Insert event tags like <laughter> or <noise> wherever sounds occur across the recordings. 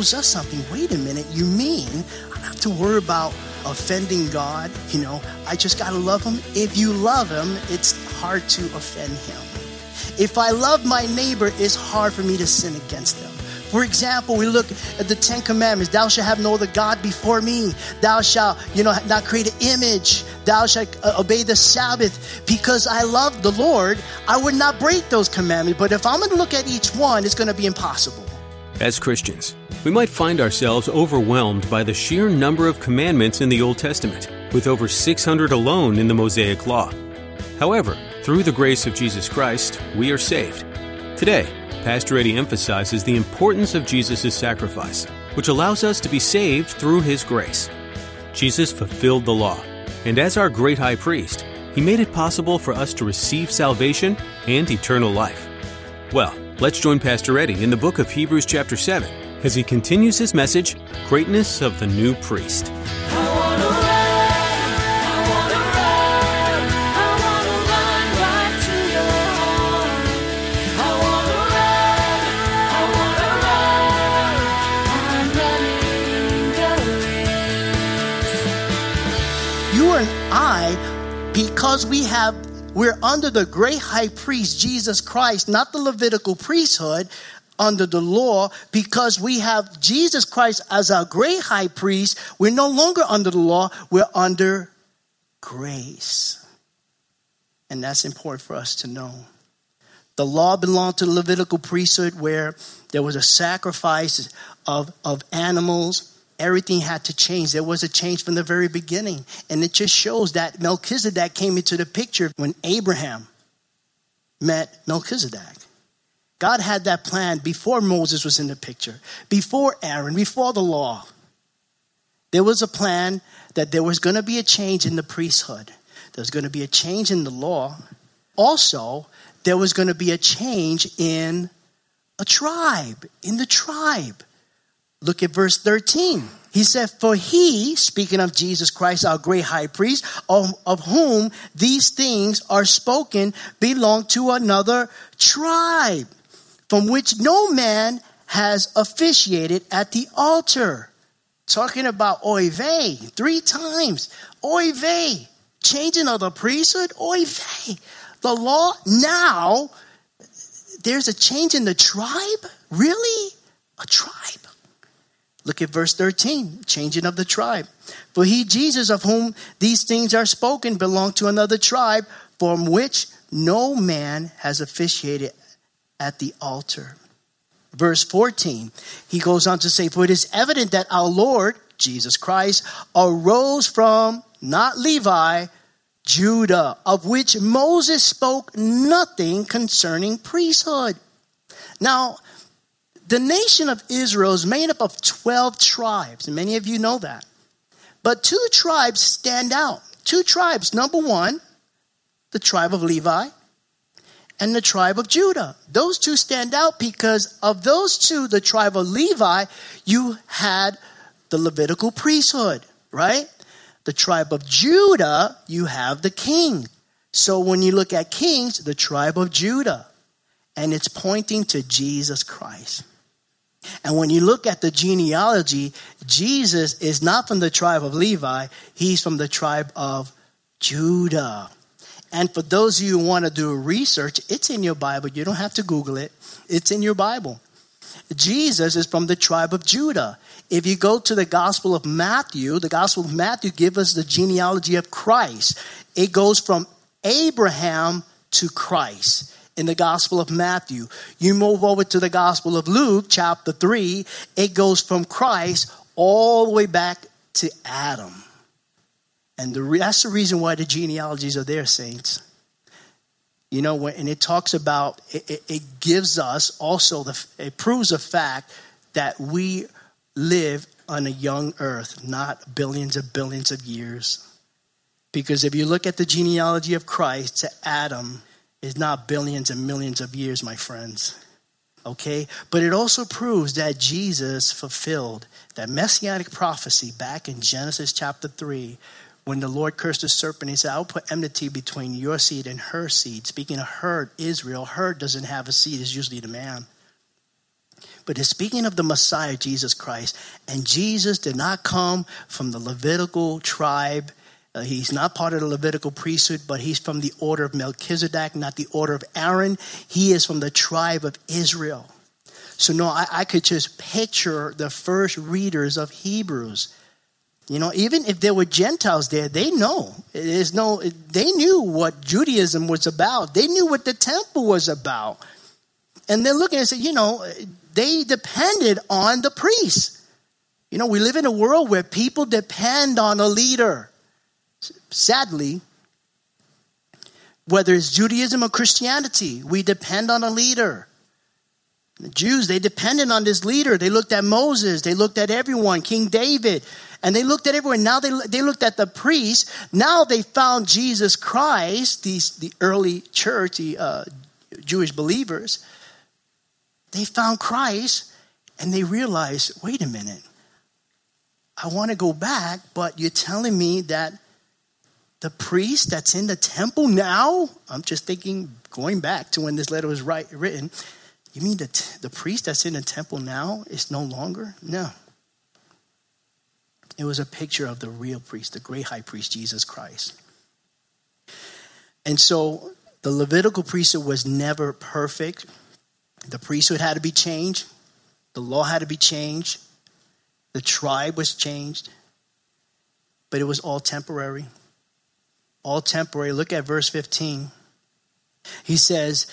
Shows us something. Wait a minute, you mean I don't have to worry about offending God? You know, I just got to love Him. If you love Him, it's hard to offend Him. If I love my neighbor, it's hard for me to sin against them. For example, we look at the Ten Commandments. Thou shalt have no other God before me. Thou shalt, you know, not create an image. Thou shalt uh, obey the Sabbath. Because I love the Lord, I would not break those commandments. But if I'm going to look at each one, it's going to be impossible. As Christians, we might find ourselves overwhelmed by the sheer number of commandments in the Old Testament, with over 600 alone in the Mosaic Law. However, through the grace of Jesus Christ, we are saved. Today, Pastor Eddie emphasizes the importance of Jesus' sacrifice, which allows us to be saved through his grace. Jesus fulfilled the law, and as our great high priest, he made it possible for us to receive salvation and eternal life. Well, let's join Pastor Eddie in the book of Hebrews, chapter 7 as he continues his message Greatness of the New Priest. You and I, because we have we're under the great high priest, Jesus Christ, not the Levitical priesthood, under the law because we have Jesus Christ as our great high priest. We're no longer under the law, we're under grace. And that's important for us to know. The law belonged to the Levitical priesthood where there was a sacrifice of, of animals. Everything had to change. There was a change from the very beginning. And it just shows that Melchizedek came into the picture when Abraham met Melchizedek. God had that plan before Moses was in the picture, before Aaron, before the law. There was a plan that there was going to be a change in the priesthood. There was going to be a change in the law. Also, there was going to be a change in a tribe, in the tribe. Look at verse 13. He said, For he, speaking of Jesus Christ, our great high priest, of, of whom these things are spoken, belong to another tribe from which no man has officiated at the altar. Talking about oy vey, three times. Oy vey, changing of the priesthood, oy vey. The law now, there's a change in the tribe? Really? A tribe. Look at verse 13, changing of the tribe. For he, Jesus, of whom these things are spoken, belonged to another tribe from which no man has officiated at the altar. Verse 14, he goes on to say, For it is evident that our Lord, Jesus Christ, arose from not Levi, Judah, of which Moses spoke nothing concerning priesthood. Now, the nation of Israel is made up of 12 tribes, and many of you know that. But two tribes stand out. Two tribes. Number one, the tribe of Levi, and the tribe of Judah. Those two stand out because of those two, the tribe of Levi, you had the Levitical priesthood, right? The tribe of Judah, you have the king. So when you look at kings, the tribe of Judah, and it's pointing to Jesus Christ. And when you look at the genealogy, Jesus is not from the tribe of Levi, he's from the tribe of Judah. And for those of you who want to do research, it's in your Bible. You don't have to Google it, it's in your Bible. Jesus is from the tribe of Judah. If you go to the Gospel of Matthew, the Gospel of Matthew gives us the genealogy of Christ. It goes from Abraham to Christ in the Gospel of Matthew. You move over to the Gospel of Luke, chapter 3, it goes from Christ all the way back to Adam. And the, that's the reason why the genealogies are there, saints. You know, and it talks about, it, it, it gives us also, the, it proves a fact that we live on a young earth, not billions and billions of years. Because if you look at the genealogy of Christ to Adam, is not billions and millions of years, my friends. Okay? But it also proves that Jesus fulfilled that messianic prophecy back in Genesis chapter 3 when the Lord cursed the serpent. He said, I'll put enmity between your seed and her seed. Speaking of her, Israel, her doesn't have a seed, it's usually the man. But he's speaking of the Messiah, Jesus Christ. And Jesus did not come from the Levitical tribe uh, he's not part of the Levitical priesthood, but he's from the order of Melchizedek, not the order of Aaron. He is from the tribe of Israel. So, no, I, I could just picture the first readers of Hebrews. You know, even if there were Gentiles there, they know. There's no, they knew what Judaism was about. They knew what the temple was about. And they're looking and say, you know, they depended on the priests. You know, we live in a world where people depend on a leader. Sadly, whether it's Judaism or Christianity, we depend on a leader. The Jews, they depended on this leader. They looked at Moses, they looked at everyone, King David, and they looked at everyone. Now they, they looked at the priests. Now they found Jesus Christ, these, the early church, the uh, Jewish believers. They found Christ and they realized wait a minute, I want to go back, but you're telling me that the priest that's in the temple now, I'm just thinking, going back to when this letter was write, written, you mean the, t- the priest that's in the temple now is no longer? No. It was a picture of the real priest, the great high priest, Jesus Christ. And so the Levitical priesthood was never perfect. The priesthood had to be changed, the law had to be changed, the tribe was changed, but it was all temporary all temporary. Look at verse 15. He says,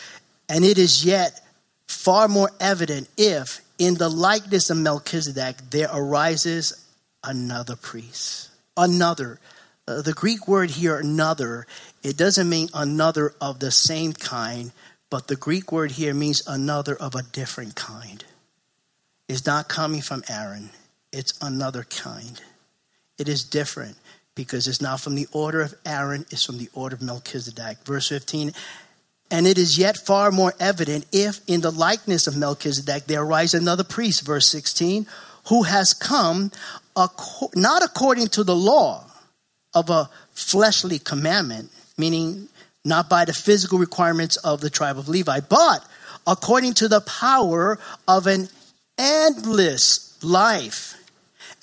And it is yet far more evident if, in the likeness of Melchizedek, there arises another priest. Another. Uh, the Greek word here, another, it doesn't mean another of the same kind, but the Greek word here means another of a different kind. It's not coming from Aaron, it's another kind. It is different because it's not from the order of Aaron, it's from the order of Melchizedek. Verse 15, and it is yet far more evident if in the likeness of Melchizedek there arise another priest, verse 16, who has come not according to the law of a fleshly commandment, meaning not by the physical requirements of the tribe of Levi, but according to the power of an endless life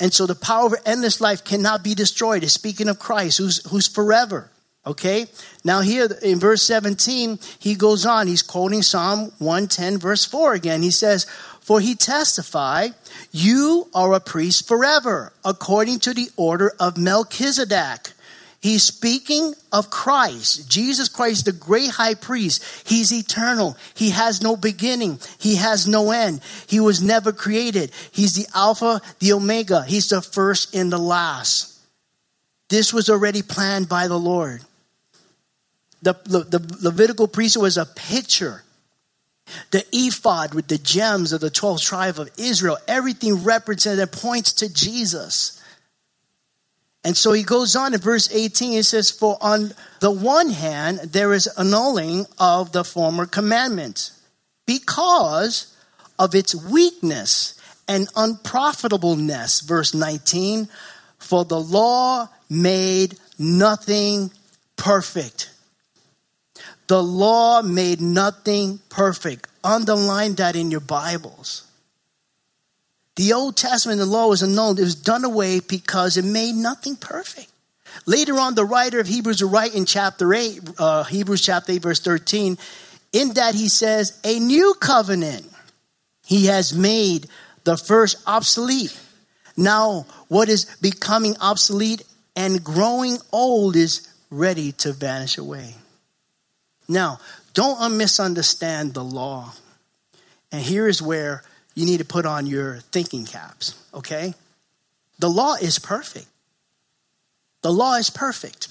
and so the power of endless life cannot be destroyed. It's speaking of Christ, who's, who's forever. Okay? Now, here in verse 17, he goes on. He's quoting Psalm 110, verse 4 again. He says, For he testified, You are a priest forever, according to the order of Melchizedek. He's speaking of Christ, Jesus Christ, the great high priest. He's eternal. He has no beginning. He has no end. He was never created. He's the Alpha, the Omega. He's the first and the last. This was already planned by the Lord. The, the, the Levitical priesthood was a picture. The ephod with the gems of the 12 tribe of Israel, everything represented points to Jesus. And so he goes on in verse 18, he says, For on the one hand, there is annulling of the former commandment because of its weakness and unprofitableness. Verse 19, for the law made nothing perfect. The law made nothing perfect. Underline that in your Bibles. The Old Testament, the law was annulled. It was done away because it made nothing perfect. Later on, the writer of Hebrews will write in chapter 8, uh, Hebrews chapter 8, verse 13, in that he says, A new covenant he has made the first obsolete. Now, what is becoming obsolete and growing old is ready to vanish away. Now, don't misunderstand the law. And here is where you need to put on your thinking caps, okay? The law is perfect. The law is perfect,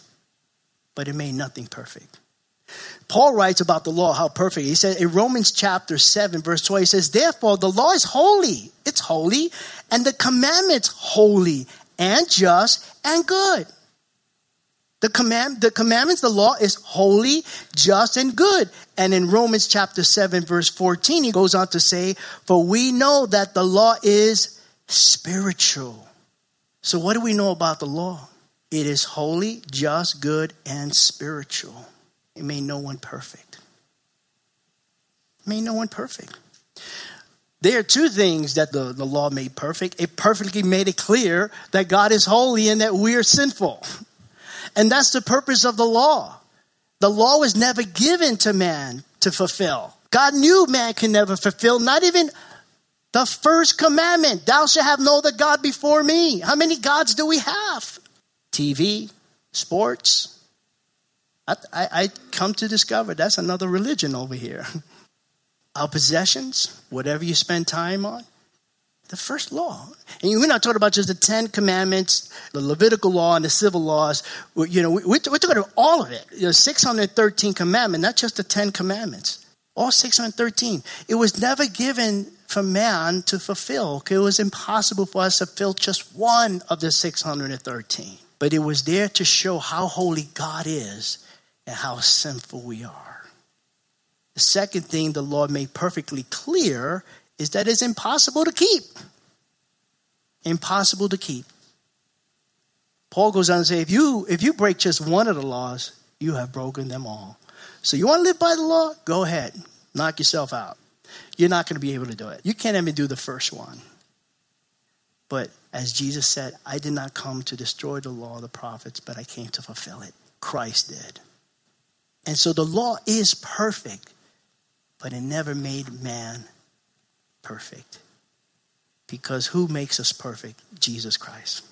but it made nothing perfect. Paul writes about the law, how perfect. He said in Romans chapter 7, verse 12, he says, Therefore, the law is holy. It's holy. And the commandments holy and just and good. The command, the commandments, the law is holy, just, and good. And in Romans chapter 7, verse 14, he goes on to say, For we know that the law is spiritual. So what do we know about the law? It is holy, just, good, and spiritual. It made no one perfect. It made no one perfect. There are two things that the, the law made perfect. It perfectly made it clear that God is holy and that we are sinful. <laughs> And that's the purpose of the law. The law was never given to man to fulfill. God knew man can never fulfill, not even the first commandment Thou shalt have no other God before me. How many gods do we have? TV, sports. I, I, I come to discover that's another religion over here. <laughs> Our possessions, whatever you spend time on, the first law. And we're not talking about just the Ten Commandments, the Levitical law, and the civil laws. You know, we're, talking about all of it. The 613 commandments, not just the Ten Commandments. All 613. It was never given for man to fulfill. It was impossible for us to fulfill just one of the 613. But it was there to show how holy God is and how sinful we are. The second thing the Lord made perfectly clear is that it's impossible to keep. Impossible to keep. Paul goes on to say, if you if you break just one of the laws, you have broken them all. So you want to live by the law? Go ahead. Knock yourself out. You're not going to be able to do it. You can't even do the first one. But as Jesus said, I did not come to destroy the law of the prophets, but I came to fulfill it. Christ did. And so the law is perfect, but it never made man perfect. Because who makes us perfect? Jesus Christ.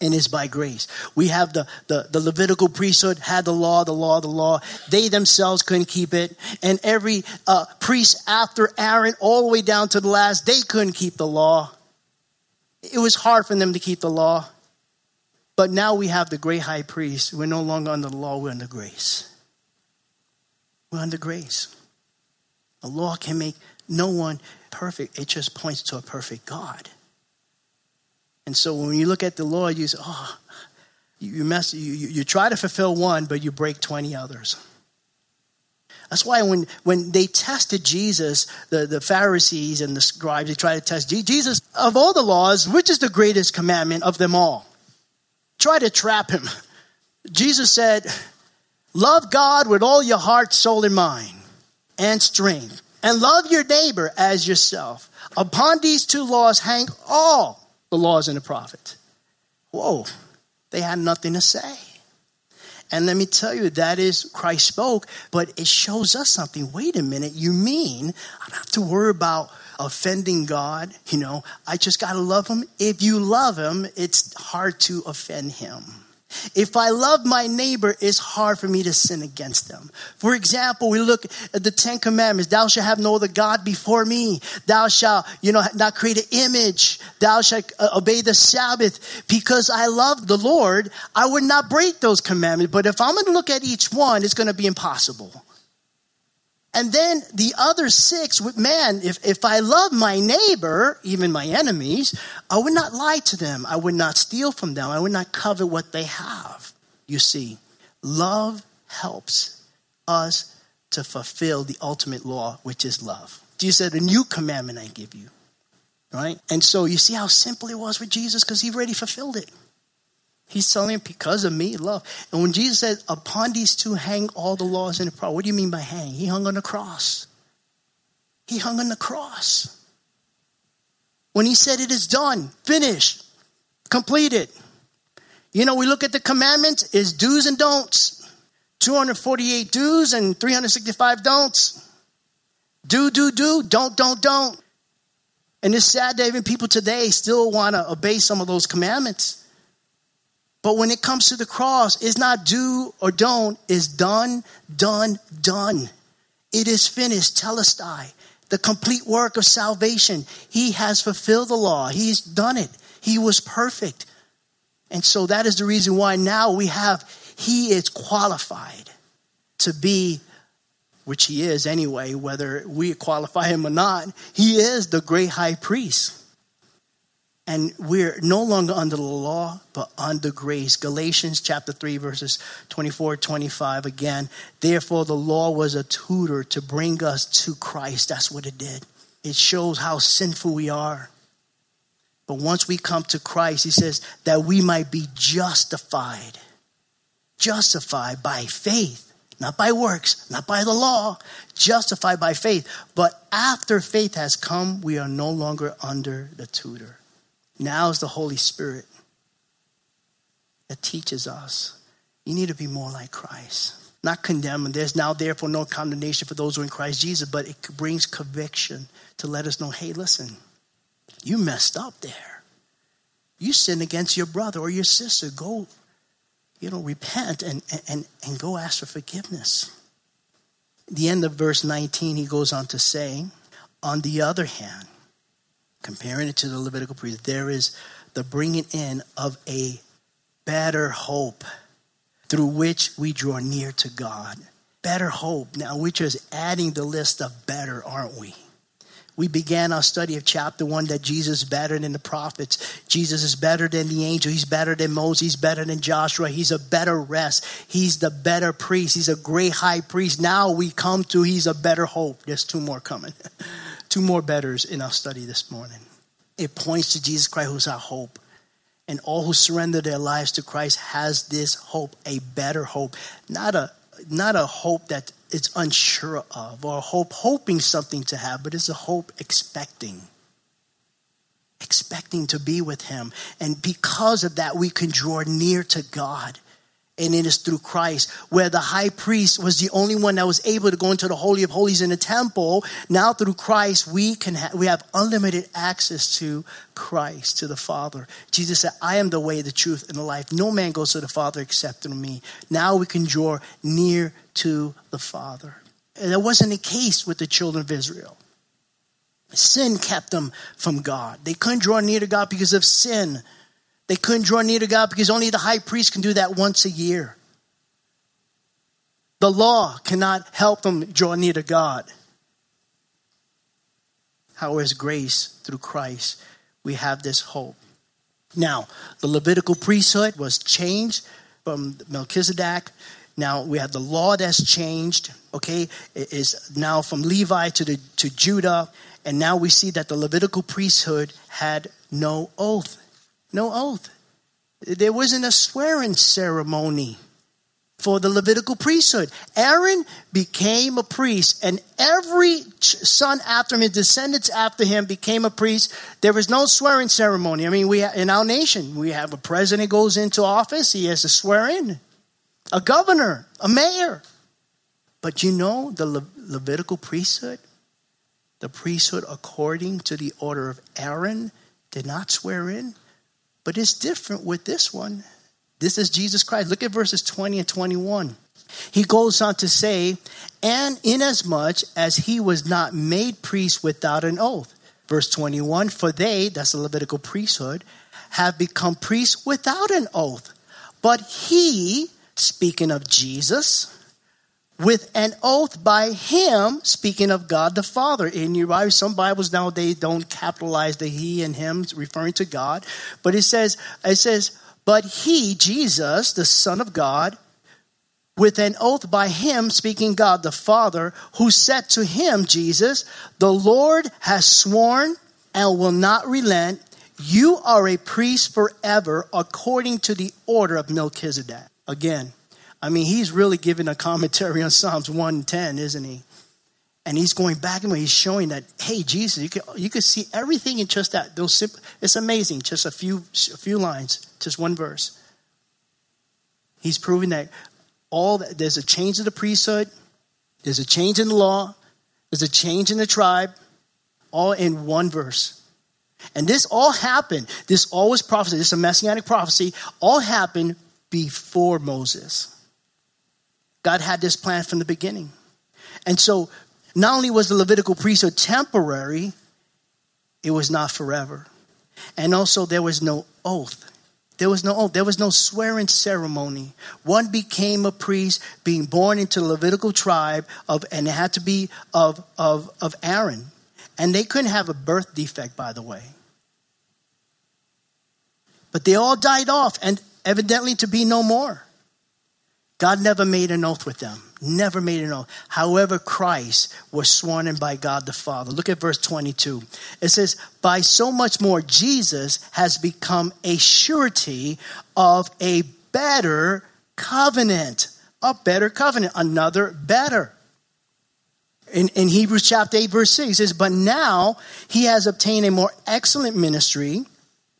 And it's by grace. We have the, the, the, Levitical priesthood had the law, the law, the law. They themselves couldn't keep it. And every uh, priest after Aaron, all the way down to the last, they couldn't keep the law. It was hard for them to keep the law. But now we have the great high priest. We're no longer under the law, we're under grace. We're under grace. The law can make no one perfect, it just points to a perfect God. And so when you look at the law, you say, oh, you, mess, you, you, try to fulfill one, but you break 20 others. That's why when, when they tested Jesus, the, the Pharisees and the scribes, they tried to test Jesus, of all the laws, which is the greatest commandment of them all? Try to trap him. Jesus said, Love God with all your heart, soul, and mind, and strength, and love your neighbor as yourself. Upon these two laws hang all the laws and the prophets. Whoa, they had nothing to say. And let me tell you, that is Christ spoke, but it shows us something. Wait a minute, you mean I don't have to worry about offending God? You know, I just got to love Him. If you love Him, it's hard to offend Him. If I love my neighbor, it's hard for me to sin against them. For example, we look at the Ten Commandments. Thou shalt have no other God before me. Thou shalt, you know, not create an image. Thou shalt uh, obey the Sabbath. Because I love the Lord, I would not break those commandments. But if I'm going to look at each one, it's going to be impossible. And then the other six, man, if, if I love my neighbor, even my enemies, I would not lie to them. I would not steal from them. I would not covet what they have. You see, love helps us to fulfill the ultimate law, which is love. Jesus said, A new commandment I give you. Right? And so you see how simple it was with Jesus because he already fulfilled it. He's telling him, because of me, love. And when Jesus said, upon these two hang all the laws and the prophets, what do you mean by hang? He hung on the cross. He hung on the cross. When he said, it is done, finished, completed. You know, we look at the commandments, is do's and don'ts. 248 do's and 365 don'ts. Do, do, do, don't, don't, don't. And it's sad that even people today still want to obey some of those commandments. But when it comes to the cross, it's not do or don't, it's done, done, done. It is finished, telestai, the complete work of salvation. He has fulfilled the law, He's done it. He was perfect. And so that is the reason why now we have, He is qualified to be which he is anyway, whether we qualify him or not, he is the great high priest. And we're no longer under the law, but under grace. Galatians chapter 3, verses 24, 25 again. Therefore, the law was a tutor to bring us to Christ. That's what it did. It shows how sinful we are. But once we come to Christ, he says that we might be justified. Justified by faith not by works, not by the law, justified by faith. But after faith has come, we are no longer under the tutor. Now is the Holy Spirit that teaches us. You need to be more like Christ. Not condemn. There's now therefore no condemnation for those who are in Christ Jesus, but it brings conviction to let us know, hey, listen, you messed up there. You sinned against your brother or your sister. Go, you know, repent and, and, and go ask for forgiveness. the end of verse 19, he goes on to say, on the other hand, comparing it to the Levitical priest, there is the bringing in of a better hope through which we draw near to God. Better hope. Now, we're just adding the list of better, aren't we? We began our study of chapter one that Jesus is better than the prophets. Jesus is better than the angel. He's better than Moses. He's better than Joshua. He's a better rest. He's the better priest. He's a great high priest. Now we come to he's a better hope. There's two more coming. <laughs> two more betters in our study this morning. It points to Jesus Christ, who's our hope. And all who surrender their lives to Christ has this hope, a better hope, not a not a hope that it's unsure of, or a hope hoping something to have, but it's a hope expecting. Expecting to be with Him. And because of that, we can draw near to God and it is through Christ. Where the high priest was the only one that was able to go into the holy of holies in the temple, now through Christ we can ha- we have unlimited access to Christ, to the Father. Jesus said, "I am the way, the truth, and the life. No man goes to the Father except through me." Now we can draw near to the Father. And that wasn't the case with the children of Israel. Sin kept them from God. They couldn't draw near to God because of sin. They couldn't draw near to God because only the high priest can do that once a year. The law cannot help them draw near to God. How is grace through Christ? We have this hope. Now, the Levitical priesthood was changed from Melchizedek. Now we have the law that's changed. Okay, it is now from Levi to the to Judah, and now we see that the Levitical priesthood had no oath. No oath. There wasn't a swearing ceremony for the Levitical priesthood. Aaron became a priest, and every son after him, his descendants after him, became a priest. There was no swearing ceremony. I mean, we in our nation, we have a president goes into office, he has to swear in, a governor, a mayor. But you know the Le- Levitical priesthood, the priesthood according to the order of Aaron, did not swear in. But it's different with this one. This is Jesus Christ. Look at verses 20 and 21. He goes on to say, and inasmuch as he was not made priest without an oath. Verse 21 For they, that's the Levitical priesthood, have become priests without an oath. But he, speaking of Jesus, with an oath by him, speaking of God the Father. In your Bible, some Bibles nowadays don't capitalize the he and him, referring to God. But it says, it says, but he, Jesus, the Son of God, with an oath by him, speaking God the Father, who said to him, Jesus, the Lord has sworn and will not relent. You are a priest forever according to the order of Melchizedek. Again, I mean, he's really giving a commentary on Psalms 110, isn't he? And he's going back and he's showing that, hey, Jesus, you can, you could see everything in just that. Those simple, it's amazing, just a few, a few lines, just one verse. He's proving that all that, there's a change in the priesthood, there's a change in the law, there's a change in the tribe, all in one verse. And this all happened, this all was prophecy, this is a messianic prophecy, all happened before Moses. God had this plan from the beginning. And so, not only was the Levitical priesthood temporary, it was not forever. And also, there was no oath. There was no oath. There was no swearing ceremony. One became a priest, being born into the Levitical tribe of, and it had to be of, of, of Aaron. And they couldn't have a birth defect, by the way. But they all died off, and evidently to be no more. God never made an oath with them. Never made an oath. However, Christ was sworn in by God the Father. Look at verse 22. It says, By so much more, Jesus has become a surety of a better covenant. A better covenant. Another better. In, in Hebrews chapter 8, verse 6, it says, But now he has obtained a more excellent ministry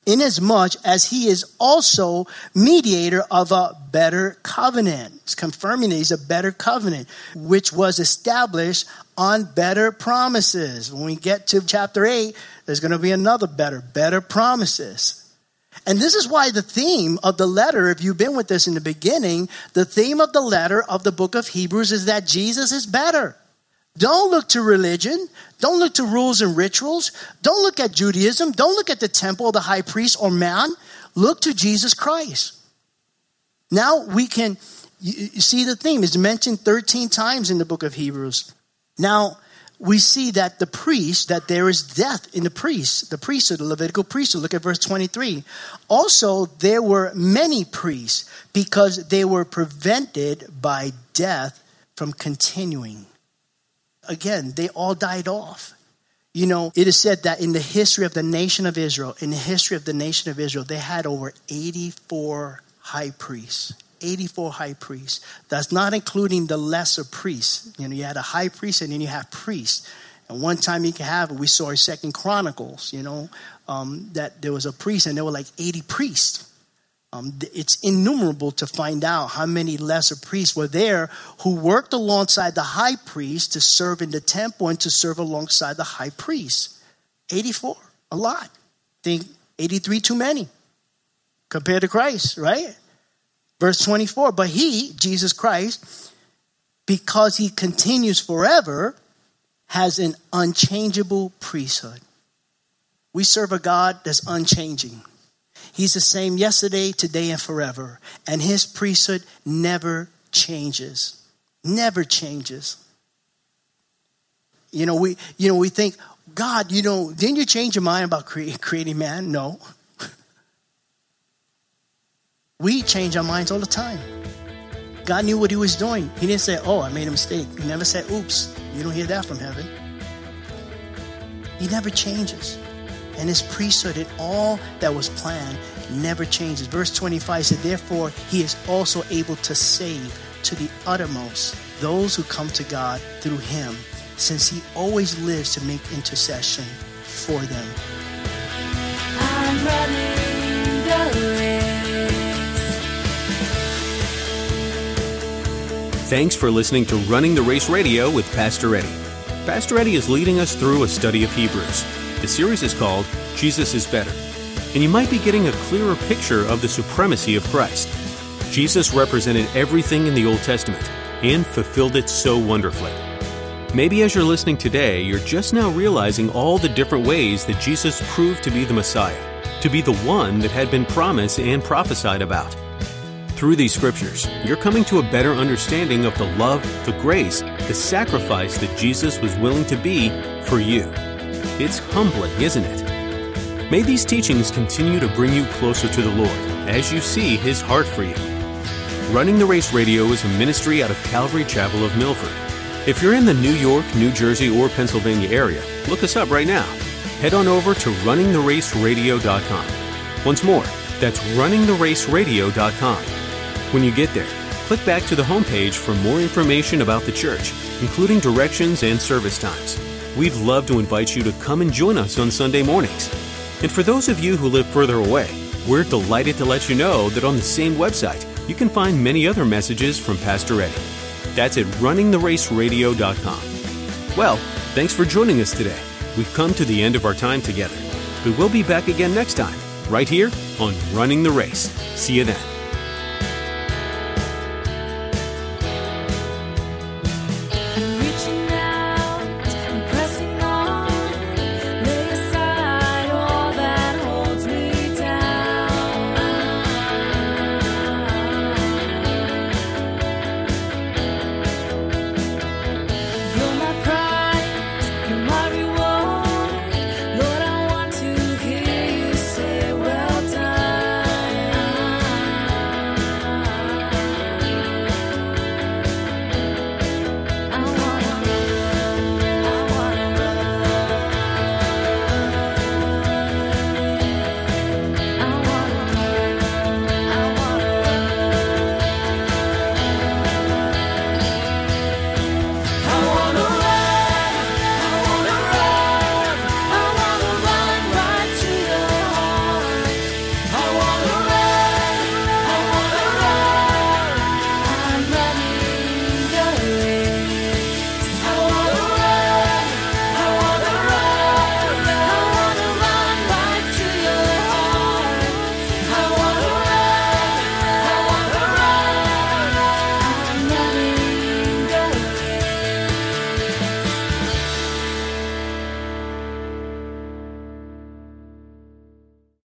inasmuch as he is also mediator of a better covenant. Confirming that he's a better covenant, which was established on better promises. When we get to chapter 8, there's going to be another better, better promises. And this is why the theme of the letter, if you've been with us in the beginning, the theme of the letter of the book of Hebrews is that Jesus is better. Don't look to religion. Don't look to rules and rituals. Don't look at Judaism. Don't look at the temple, the high priest, or man. Look to Jesus Christ. Now we can you see the theme is mentioned 13 times in the book of Hebrews. Now we see that the priest, that there is death in the priest, the priesthood, the Levitical priesthood. Look at verse 23. Also, there were many priests because they were prevented by death from continuing again, they all died off. You know, it is said that in the history of the nation of Israel, in the history of the nation of Israel, they had over 84 high priests. 84 high priests. That's not including the lesser priests. You know, you had a high priest and then you have priests. And one time you can have, we saw in Second Chronicles, you know, um, that there was a priest and there were like 80 priests. Um, it's innumerable to find out how many lesser priests were there who worked alongside the high priest to serve in the temple and to serve alongside the high priest. 84, a lot. Think 83 too many compared to Christ, right? Verse 24, but he, Jesus Christ, because he continues forever, has an unchangeable priesthood. We serve a God that's unchanging. He's the same yesterday, today, and forever. And his priesthood never changes. Never changes. You know, we you know we think, God, you know, didn't you change your mind about creating, creating man? No. <laughs> we change our minds all the time. God knew what he was doing. He didn't say, Oh, I made a mistake. He never said, Oops. You don't hear that from heaven. He never changes and his priesthood and all that was planned never changes. Verse 25 said, Therefore, he is also able to save to the uttermost those who come to God through him, since he always lives to make intercession for them. Thanks for listening to Running the Race Radio with Pastor Eddie. Pastor Eddie is leading us through a study of Hebrews. The series is called Jesus is Better, and you might be getting a clearer picture of the supremacy of Christ. Jesus represented everything in the Old Testament and fulfilled it so wonderfully. Maybe as you're listening today, you're just now realizing all the different ways that Jesus proved to be the Messiah, to be the one that had been promised and prophesied about. Through these scriptures, you're coming to a better understanding of the love, the grace, the sacrifice that Jesus was willing to be for you. It's humbling, isn't it? May these teachings continue to bring you closer to the Lord as you see His heart for you. Running the Race Radio is a ministry out of Calvary Chapel of Milford. If you're in the New York, New Jersey, or Pennsylvania area, look us up right now. Head on over to runningtheraceradio.com. Once more, that's runningtheraceradio.com. When you get there, click back to the homepage for more information about the church, including directions and service times. We'd love to invite you to come and join us on Sunday mornings. And for those of you who live further away, we're delighted to let you know that on the same website, you can find many other messages from Pastor Eddie. That's at runningtheraceradio.com. Well, thanks for joining us today. We've come to the end of our time together. We will be back again next time, right here on Running the Race. See you then.